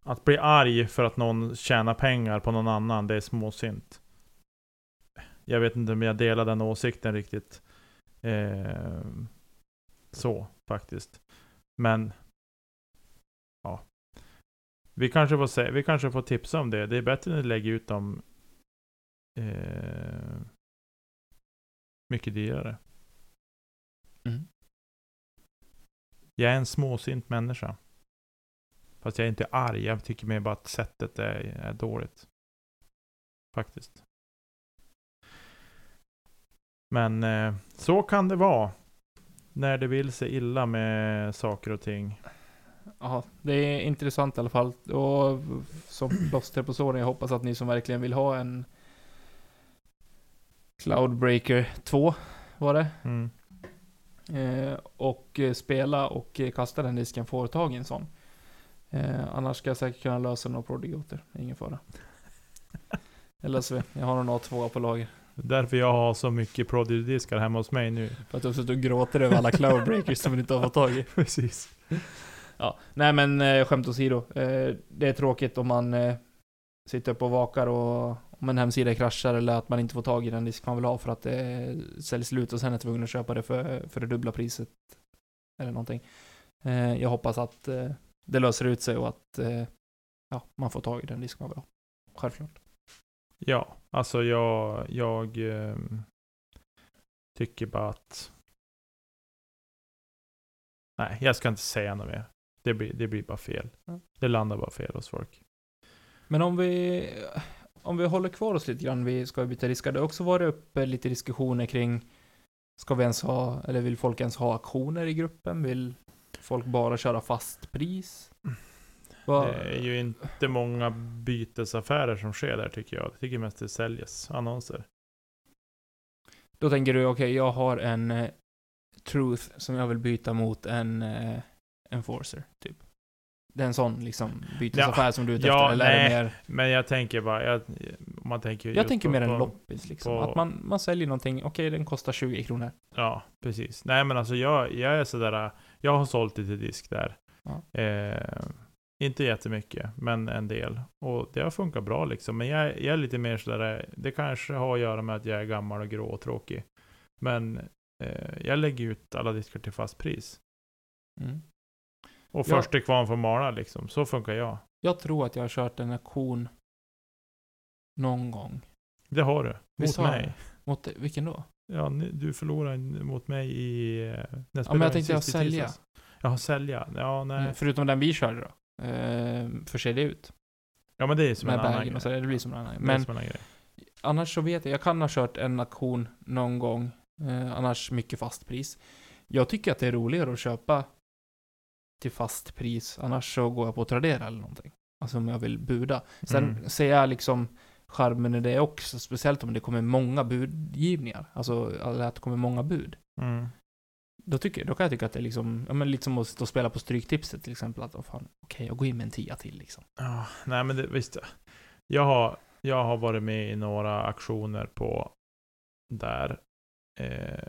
S1: att bli arg för att någon tjänar pengar på någon annan, det är småsint. Jag vet inte om jag delar den åsikten riktigt. Eh, så, faktiskt. Men, ja. Vi kanske, får se, vi kanske får tipsa om det. Det är bättre när ni lägger ut dem eh, mycket dyrare.
S2: Mm.
S1: Jag är en småsint människa. Fast jag är inte arg, jag tycker mer bara att sättet är, är dåligt. Faktiskt. Men eh, så kan det vara. När det vill sig illa med saker och ting.
S2: Ja, det är intressant i alla fall. Och som plåster på såren, jag hoppas att ni som verkligen vill ha en Cloudbreaker 2, var det?
S1: Mm.
S2: Eh, och spela och kasta den disken får tag i en sån. Eh, annars ska jag säkert kunna lösa några prodigoter, ingen fara. Eller så, jag har någon A2 på lager.
S1: Därför jag har så mycket Prodigy-diskar hemma hos mig nu.
S2: För att du har suttit och gråter över alla cloudbreakers som du inte har fått tag i.
S1: Precis.
S2: Ja, nej men eh, skämt åsido. Eh, det är tråkigt om man eh, sitter upp och vakar och om en hemsida kraschar eller att man inte får tag i den disk man vill ha för att det säljs slut och sen är tvungen att köpa det för, för det dubbla priset. Eller någonting. Eh, jag hoppas att eh, det löser ut sig och att eh, ja, man får tag i den disk man vill ha. Självklart.
S1: Ja, alltså jag, jag ehm, tycker bara att... Nej, jag ska inte säga något mer. Det blir, det blir bara fel.
S2: Mm.
S1: Det landar bara fel hos folk.
S2: Men om vi, om vi håller kvar oss lite grann vid Ska vi byta diskar? Det har också varit uppe lite diskussioner kring Ska vi ens ha, eller vill folk ens ha aktioner i gruppen? Vill folk bara köra fast pris? Vad-
S1: Det är ju inte många bytesaffärer som sker där tycker jag. Jag tycker mest det säljes annonser.
S2: Då tänker du, okej, jag har en eh, Truth som jag vill byta mot en eh, Enforcer, typ. Det är en sån liksom bytesaffär som du är ute
S1: ja,
S2: efter, eller är det
S1: nej.
S2: mer...
S1: Men jag tänker bara, jag, man tänker
S2: Jag tänker
S1: på-
S2: mer en loppis liksom.
S1: på-
S2: Att man, man säljer någonting, okej den kostar 20 kronor.
S1: Ja, precis. Nej men alltså jag, jag är sådär, jag har sålt lite disk där.
S2: Ja.
S1: Eh, inte jättemycket, men en del. Och det har funkat bra liksom. Men jag, jag är lite mer sådär, det kanske har att göra med att jag är gammal och grå och tråkig. Men eh, jag lägger ut alla diskar till fast pris.
S2: Mm.
S1: Och först till kvarn får mala liksom. Så funkar jag.
S2: Jag tror att jag har kört en auktion någon gång.
S1: Det har du. Mot mig.
S2: Mot vilken då?
S1: Ja, du förlorade mot mig i... eh, när
S2: Ja, men jag tänkte jag sälja.
S1: Jaha, sälja. Ja, nej.
S2: Mm, Förutom den vi körde då. Eh, för sig det ut.
S1: Ja, men det är som
S2: Med
S1: en annan grej.
S2: så, det blir som en annan Men
S1: som en annan grej.
S2: annars så vet jag, jag kan ha kört en auktion någon gång. Eh, annars mycket fast pris. Jag tycker att det är roligare att köpa till fast pris. Annars så går jag på Tradera eller någonting. Alltså om jag vill buda. Sen
S1: Mm.
S2: ser jag liksom charmen i det också, speciellt om det kommer många budgivningar. Alltså att det kommer många bud.
S1: Mm.
S2: Då, tycker, då kan jag tycka att det är liksom, ja men lite som att stå och spela på Stryktipset till exempel. Att, oh, fan, okej, jag går in med en tia till liksom.
S1: Ja, nej men det, visst. Jag har, jag har varit med i några aktioner på där. Eh,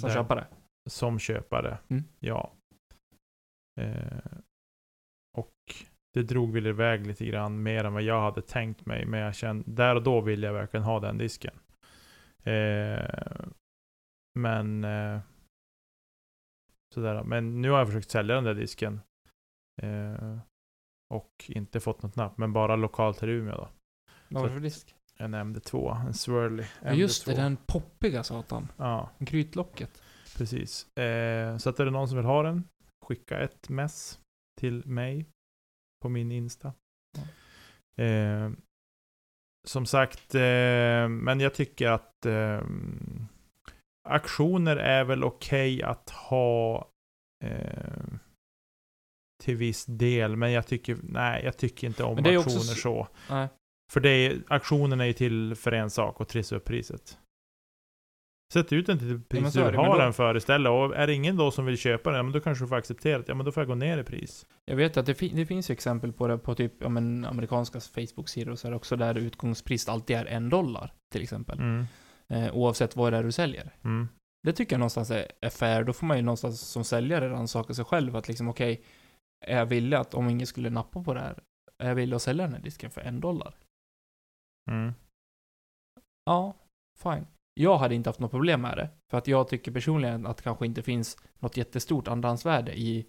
S2: Som
S1: där-
S2: köpare.
S1: Som köpare,
S2: Mm.
S1: ja. Eh, och det drog väl iväg lite grann mer än vad jag hade tänkt mig. Men jag kände, där och då ville jag verkligen ha den disken. Eh, men eh, sådär. Men nu har jag försökt sälja den där disken. Eh, och inte fått något napp. Men bara lokalt till Umeå då.
S2: Vad var det för disk?
S1: En MD2, en Swirly.
S2: Ja, just det,
S1: MD2.
S2: den poppiga satan.
S1: Ja,
S2: Grytlocket.
S1: precis. Eh, så att är det någon som vill ha den, skicka ett mess till mig på min Insta. Eh, som sagt, eh, men jag tycker att eh, aktioner är väl okej att ha eh, till viss del, men jag tycker, nej, jag tycker inte om aktioner så.
S2: Nej.
S1: För det är, aktionen är ju till för en sak, och trissa upp priset. Sätt ut den till det pris
S2: är
S1: du har den för istället. Och är det ingen då som vill köpa den, ja, men då kanske du får acceptera att ja, men då får jag gå ner i pris.
S2: Jag vet att det, fin- det finns exempel på det på typ, ja men amerikanska Facebook-sidor och så är det också där utgångspriset alltid är en dollar, till exempel.
S1: Mm.
S2: Eh, oavsett vad det är du säljer.
S1: Mm.
S2: Det tycker jag någonstans är, är fair. Då får man ju någonstans som säljare rannsaka sig själv att liksom okej, är jag villig att om ingen skulle nappa på det här, är jag villig att sälja den här disken för en dollar?
S1: Mm.
S2: Ja, fine. Jag hade inte haft något problem med det. För att jag tycker personligen att det kanske inte finns något jättestort andrahandsvärde i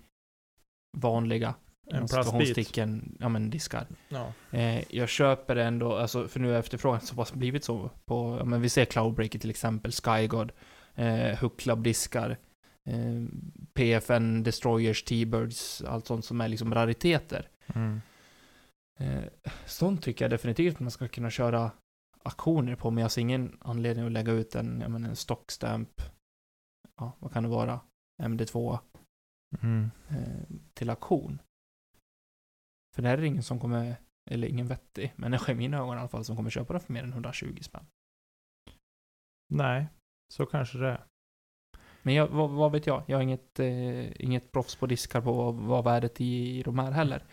S2: vanliga
S1: En plastbit.
S2: ja men diskar.
S1: Ja.
S2: Eh, jag köper det ändå, alltså för nu har efterfrågan så pass blivit så på, ja men vi ser Cloudbreaker till exempel, Skygod, eh, Hook Club-diskar, eh, PFN, Destroyers, T-Birds, allt sånt som är liksom rariteter.
S1: Mm.
S2: Eh, sånt tycker jag definitivt man ska kunna köra aktioner på, men jag ser ingen anledning att lägga ut en, jag menar, en stockstamp, ja, vad kan det vara, MD2,
S1: Mm.
S2: eh, till auktion. För det här är det ingen som kommer, eller ingen vettig människa i mina ögon i alla fall, som kommer köpa den för mer än 120 spänn.
S1: Nej, så kanske det är.
S2: Men jag, vad, vad vet jag? Jag har inget, eh, inget proffs på diskar på vad, vad värdet i, i de här heller.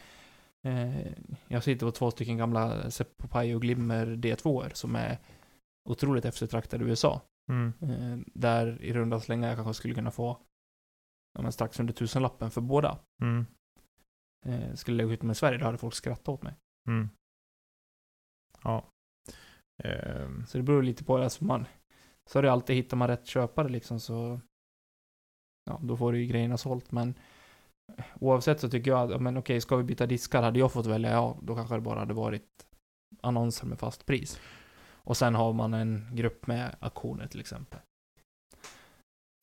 S2: Eh, jag sitter på två stycken gamla Seppo Pai och Glimmer D2 som är otroligt eftertraktade i USA.
S1: Mm.
S2: Eh, där i runda slängar jag kanske skulle kunna få ja, men strax under tusenlappen för båda.
S1: Mm.
S2: Eh, skulle lägga ut i Sverige, då hade folk skrattat åt mig.
S1: Mm. Ja. Ehm,
S2: Så det beror lite på, alltså man, så är det alltid, hittar man rätt köpare liksom så, ja, då får du ju grejerna sålt, men oavsett så tycker jag att, men okej, ska vi byta diskar, hade jag fått välja, ja, då kanske det bara hade varit annonser med fast pris. Och sen har man en grupp med auktioner till exempel.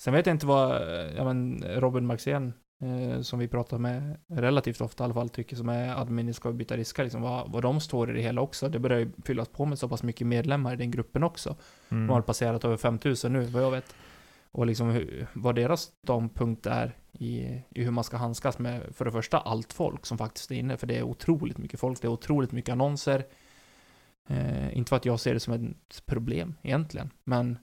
S2: Sen vet jag inte vad, ja men Robin Maxén, eh, som vi pratar med relativt ofta i alla fall, tycker som är admin Ska vi byta diskar, liksom vad, vad de står i det hela också. Det börjar ju fyllas på med så pass mycket medlemmar i den gruppen också.
S1: mm.
S2: De har passerat över 5000 nu, vad jag vet. Och liksom hur, vad deras ståndpunkt är i, i hur man ska handskas med, för det första, allt folk som faktiskt är inne. För det är otroligt mycket folk, det är otroligt mycket annonser. Eh, inte för att jag ser det som ett problem egentligen, men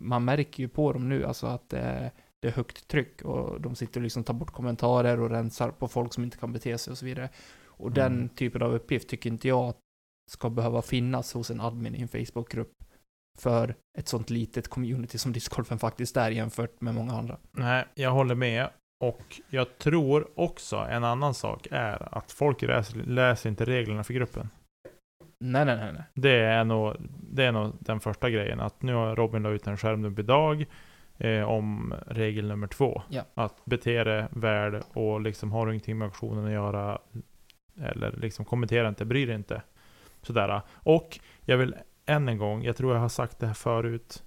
S2: man märker ju på dem nu alltså att det är, det är högt tryck och de sitter och liksom tar bort kommentarer och rensar på folk som inte kan bete sig och så vidare. Och
S1: Mm.
S2: den typen av uppgift tycker inte jag ska behöva finnas hos en admin i en Facebookgrupp för ett sånt litet community som discgolfen faktiskt är jämfört med många andra.
S1: Nej, jag håller med. Och jag tror också en annan sak är att folk läser, läser inte reglerna för gruppen.
S2: Nej, nej, nej, nej.
S1: Det är, nog, det är nog den första grejen. Att nu har Robin la ut en skärmdump idag eh, om regel nummer två.
S2: Ja.
S1: Att bete dig väl och liksom har du ingenting med auktionen att göra eller liksom kommentera inte, bry dig inte. Sådär. Och jag vill än en gång, jag tror jag har sagt det här förut.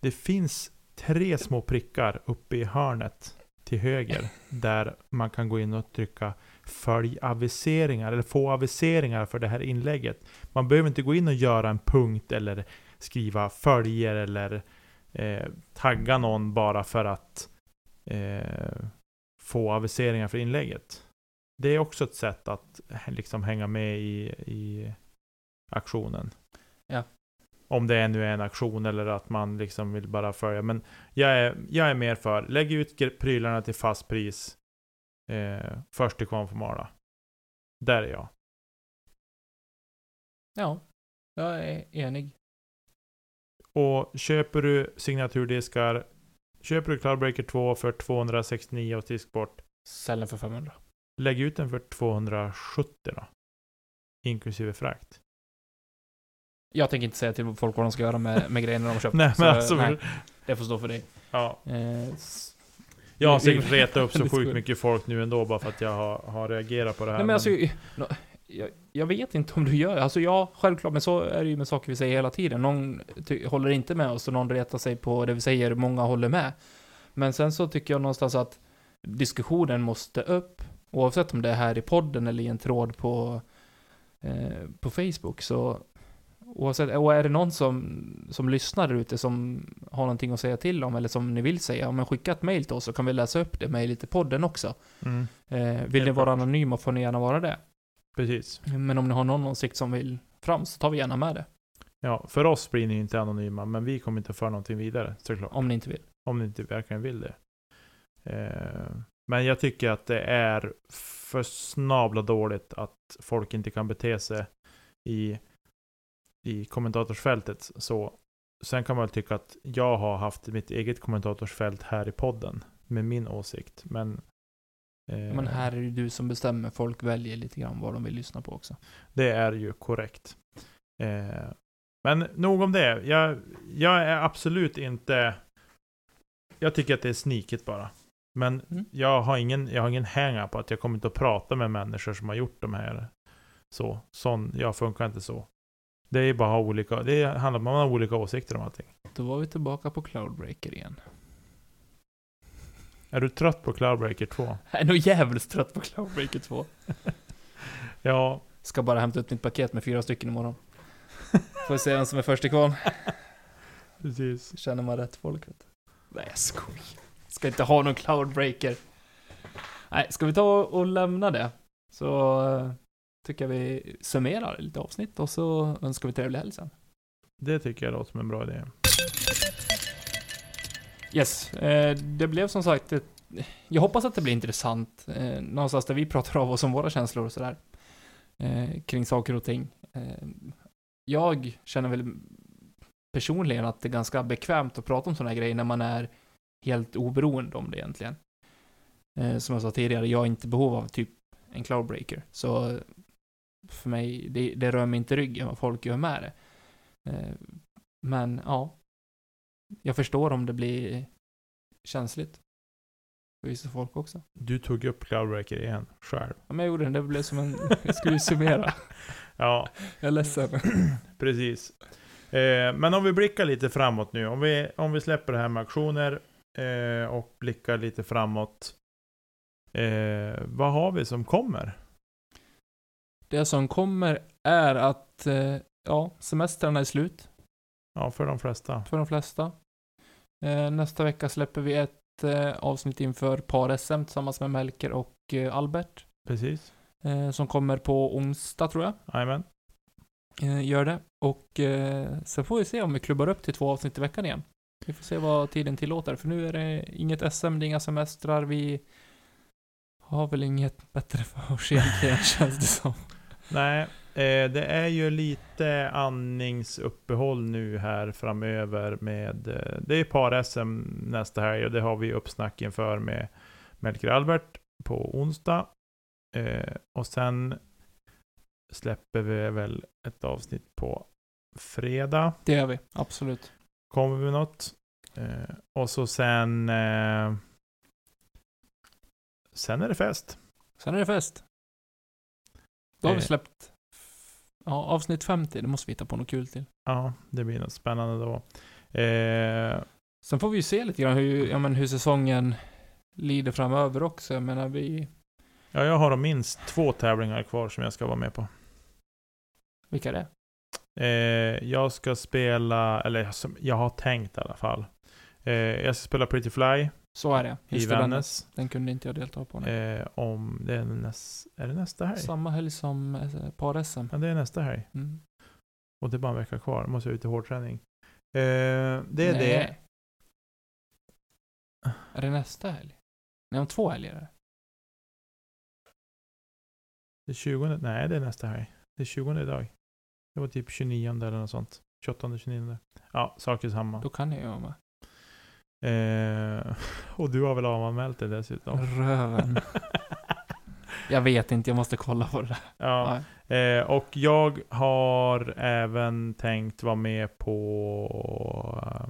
S1: Det finns tre små prickar uppe i hörnet till höger där man kan gå in och trycka följ aviseringar eller få aviseringar för det här inlägget. Man behöver inte gå in och göra en punkt eller skriva följer eller eh, tagga någon bara för att eh, få aviseringar för inlägget. Det är också ett sätt att liksom hänga med i, i aktionen.
S2: Ja.
S1: Om det nu är en aktion eller att man liksom vill bara följa. Men jag är, jag är mer för, lägg ut prylarna till fast pris. Eh, först till kvarn får mala. Där är jag.
S2: Ja, jag är enig.
S1: Och köper du signaturdiskar, köper du Cloudbreaker 2 för 269 och disk bort,
S2: Sälj den för 500.
S1: lägg ut den för 270 då. Inklusive frakt.
S2: Jag tänker inte säga till folk vad de ska göra med, med grejerna de har köpt.
S1: Nej,
S2: Så,
S1: men alltså,
S2: nej, det får stå för dig.
S1: Ja.
S2: Eh,
S1: Jag har säkert retat upp så sjukt mycket folk nu ändå bara för att jag har, har reagerat på det här.
S2: Nej men alltså, nå- jag, jag vet inte om du gör Alltså ja, självklart, men så är det ju med saker vi säger hela tiden. Någon håller inte med oss och någon retar sig på det vi säger, många håller med. Men sen så tycker jag någonstans att diskussionen måste upp, oavsett om det är här i podden eller i en tråd på, eh, på Facebook. Så oavsett, och är det någon som, som lyssnar där ute som har någonting att säga till om eller som ni vill säga, men skicka ett mail till oss så kan vi läsa upp det mejlet i podden också.
S1: mm,
S2: Eh, vill ni vara anonyma får ni gärna vara det.
S1: precis.
S2: Men om ni har någon åsikt som vill fram så tar vi gärna med det.
S1: Ja, för oss blir ni inte anonyma, men vi kommer inte föra någonting vidare, såklart.
S2: Om ni inte vill.
S1: Om ni inte verkligen vill det. Eh, men jag tycker att det är för snabla dåligt att folk inte kan bete sig i, i kommentatorsfältet så. Sen kan man väl tycka att jag har haft mitt eget kommentatorsfält här i podden med min åsikt, men eh,
S2: Men här är det du som bestämmer. Folk väljer lite grann vad de vill lyssna på också.
S1: Det är ju korrekt. Eh, men nog om det. Jag, jag är absolut inte... Jag tycker att det är sniket bara. Men
S2: Mm.
S1: jag har ingen, jag har ingen hänga på att jag kommer inte att prata med människor som har gjort de här. Så. Sån, jag funkar inte så. Det är bara olika, det handlar om att man har olika åsikter om allting.
S2: Då var vi tillbaka på Cloudbreaker igen.
S1: Är du trött på Cloudbreaker 2?
S2: Jag är nog jävligt trött på Cloudbreaker 2.
S1: Ja,
S2: Ska bara hämta ut mitt paket med fyra stycken imorgon. Får se vem som är först i kvarn.
S1: precis.
S2: Känner man rätt folk vet du. Nej jag skojar. Ska inte ha någon Cloudbreaker. Nej, ska vi ta och lämna det? Så eh, tycker jag vi summerar lite avsnitt och så önskar vi trevlig helg sen.
S1: Det tycker jag låter som en bra idé.
S2: Yes, eh, det blev som sagt ett, Jag hoppas att det blir intressant. Eh, någonstans där vi pratar av oss om våra känslor och sådär. Eh, kring saker och ting. Jag känner väl personligen att det är ganska bekvämt att prata om sådana här grejer när man är helt oberoende om det egentligen. Som jag sa tidigare, jag är inte behov av typ en cloudbreaker. Så för mig, det, det rör mig inte ryggen vad folk gör med det. Eh, men ja, jag förstår om det blir känsligt. För vissa folk också.
S1: Du tog upp Cloudbreaker igen, själv.
S2: Ja, men jag gjorde det, det blev som en... Jag skulle summera.
S1: Ja,
S2: Jag är ledsen.
S1: Precis. Eh, men om vi blickar lite framåt nu. Om vi, om vi släpper det här med aktioner eh, och blickar lite framåt. Eh, vad har vi som kommer?
S2: Det som kommer är att, eh, ja, semestrarna är slut
S1: Ja, för de flesta.
S2: för de flesta. Eh, nästa vecka släpper vi ett eh, avsnitt inför par-SM tillsammans med Melker och Albert.
S1: Precis.
S2: Som kommer på onsdag tror jag.
S1: Jajamän.
S2: Gör det. Och sen får vi se om vi klubbar upp till två avsnitt i veckan igen. Vi får se vad tiden tillåter. För nu är det inget SM, det är inga semestrar. Vi har väl inget bättre för oss egentligen, känns det som.
S1: Nej, eh, det är ju lite andningsuppehåll nu här framöver med... Eh, det är par-SM nästa helg och det har vi uppsnack inför med Melker Albert på onsdag. Eh, och sen släpper vi väl ett avsnitt på fredag.
S2: Det gör vi, absolut.
S1: Kommer vi något. Eh, och så sen... Sen är det fest.
S2: Sen är det fest. Då har vi
S1: Eh.
S2: släppt ja, avsnitt 50. Det måste vi hitta på något kul till.
S1: Ja, det blir något spännande då. Eh,
S2: Sen får vi ju se lite grann hur, ja, men hur säsongen lider framöver också. Jag menar, vi...
S1: ja, jag har minst två tävlingar kvar som jag ska vara med på.
S2: Vilka är det?
S1: Eh, jag ska spela, eller jag har tänkt i alla fall. Eh, jag ska spela Pretty Fly
S2: Så är det.
S1: i
S2: Just det,
S1: Vännäs.
S2: Den kunde inte jag delta på.
S1: Eh, om det är, näs, är det nästa helg?
S2: Samma helg som eh, par-SM.
S1: Ja, det är nästa helg.
S2: Mm.
S1: Och det är bara en vecka kvar. Då måste jag ut i hårdträning. Eh, det är
S2: Nej.
S1: det.
S2: Är det nästa helg? Nej, om två helger är det.
S1: Det är 20, nej det är nästa helg. Det är 20 idag. Det var typ 29 eller något sånt. 28, 29. Ja, saker samma.
S2: Då kan jag ju vara med.
S1: Eh, och du har väl avanmält det dessutom?
S2: Röven. Jag vet inte, jag måste kolla på det
S1: ja. Eh, och jag har även tänkt vara med på... eh,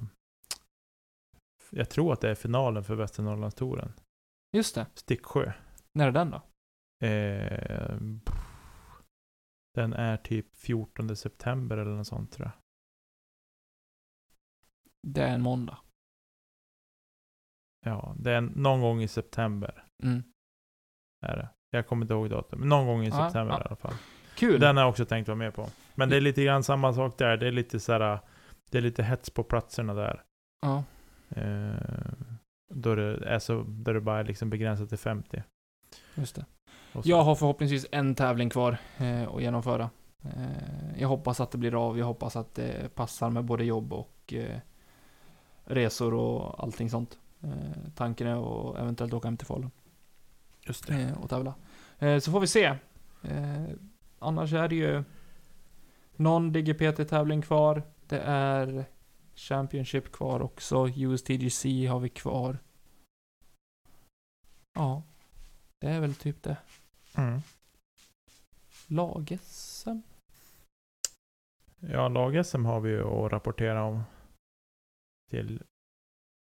S1: Jag tror att det är finalen för Västernorrlandstouren.
S2: Just det.
S1: Sticksjö.
S2: När är den då?
S1: Eh, den är typ 14 september eller något sånt tror jag.
S2: Det är en måndag.
S1: Ja, det är någon gång i september.
S2: Mm.
S1: Är det. Jag kommer inte ihåg datum. Men någon gång i september
S2: ja.
S1: i alla fall.
S2: Kul!
S1: Den har jag också tänkt vara med på. Men det är lite grann samma sak där. Det är lite så här, Det är lite hets på platserna där.
S2: Ja.
S1: Eh, då det är så, där det bara är liksom begränsat till 50.
S2: Just det. Jag har förhoppningsvis en tävling kvar eh, att genomföra. Eh, jag hoppas att det blir av. Jag hoppas att det passar med både jobb och eh, resor och allting sånt. Eh, tanken är att eventuellt åka hem till Falun
S1: Just det.
S2: eh, och tävla. Eh, så får vi se. Annars är det ju någon DGPT-tävling kvar. Det är Championship kvar också. USTGC har vi kvar. Ja, det är väl typ det.
S1: Mm.
S2: Lag-SM?
S1: Ja, lag-SM har vi ju att rapportera om. Till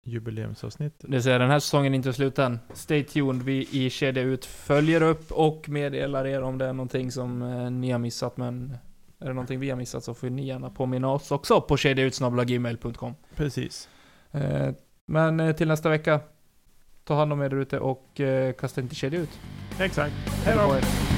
S1: jubileumsavsnittet.
S2: Det säga, den här säsongen är inte slut än. Stay tuned. Vi i Kedja Ut följer upp och meddelar er om det är någonting som eh, ni har missat. Men är det någonting vi har missat så får ni gärna påminna oss också på kedjautsnabelagmail.com.
S1: Precis.
S2: Eh, men eh, till nästa vecka, ta hand om er ute och kasta inte kedja ut.
S1: Exakt.
S2: Hej
S1: då!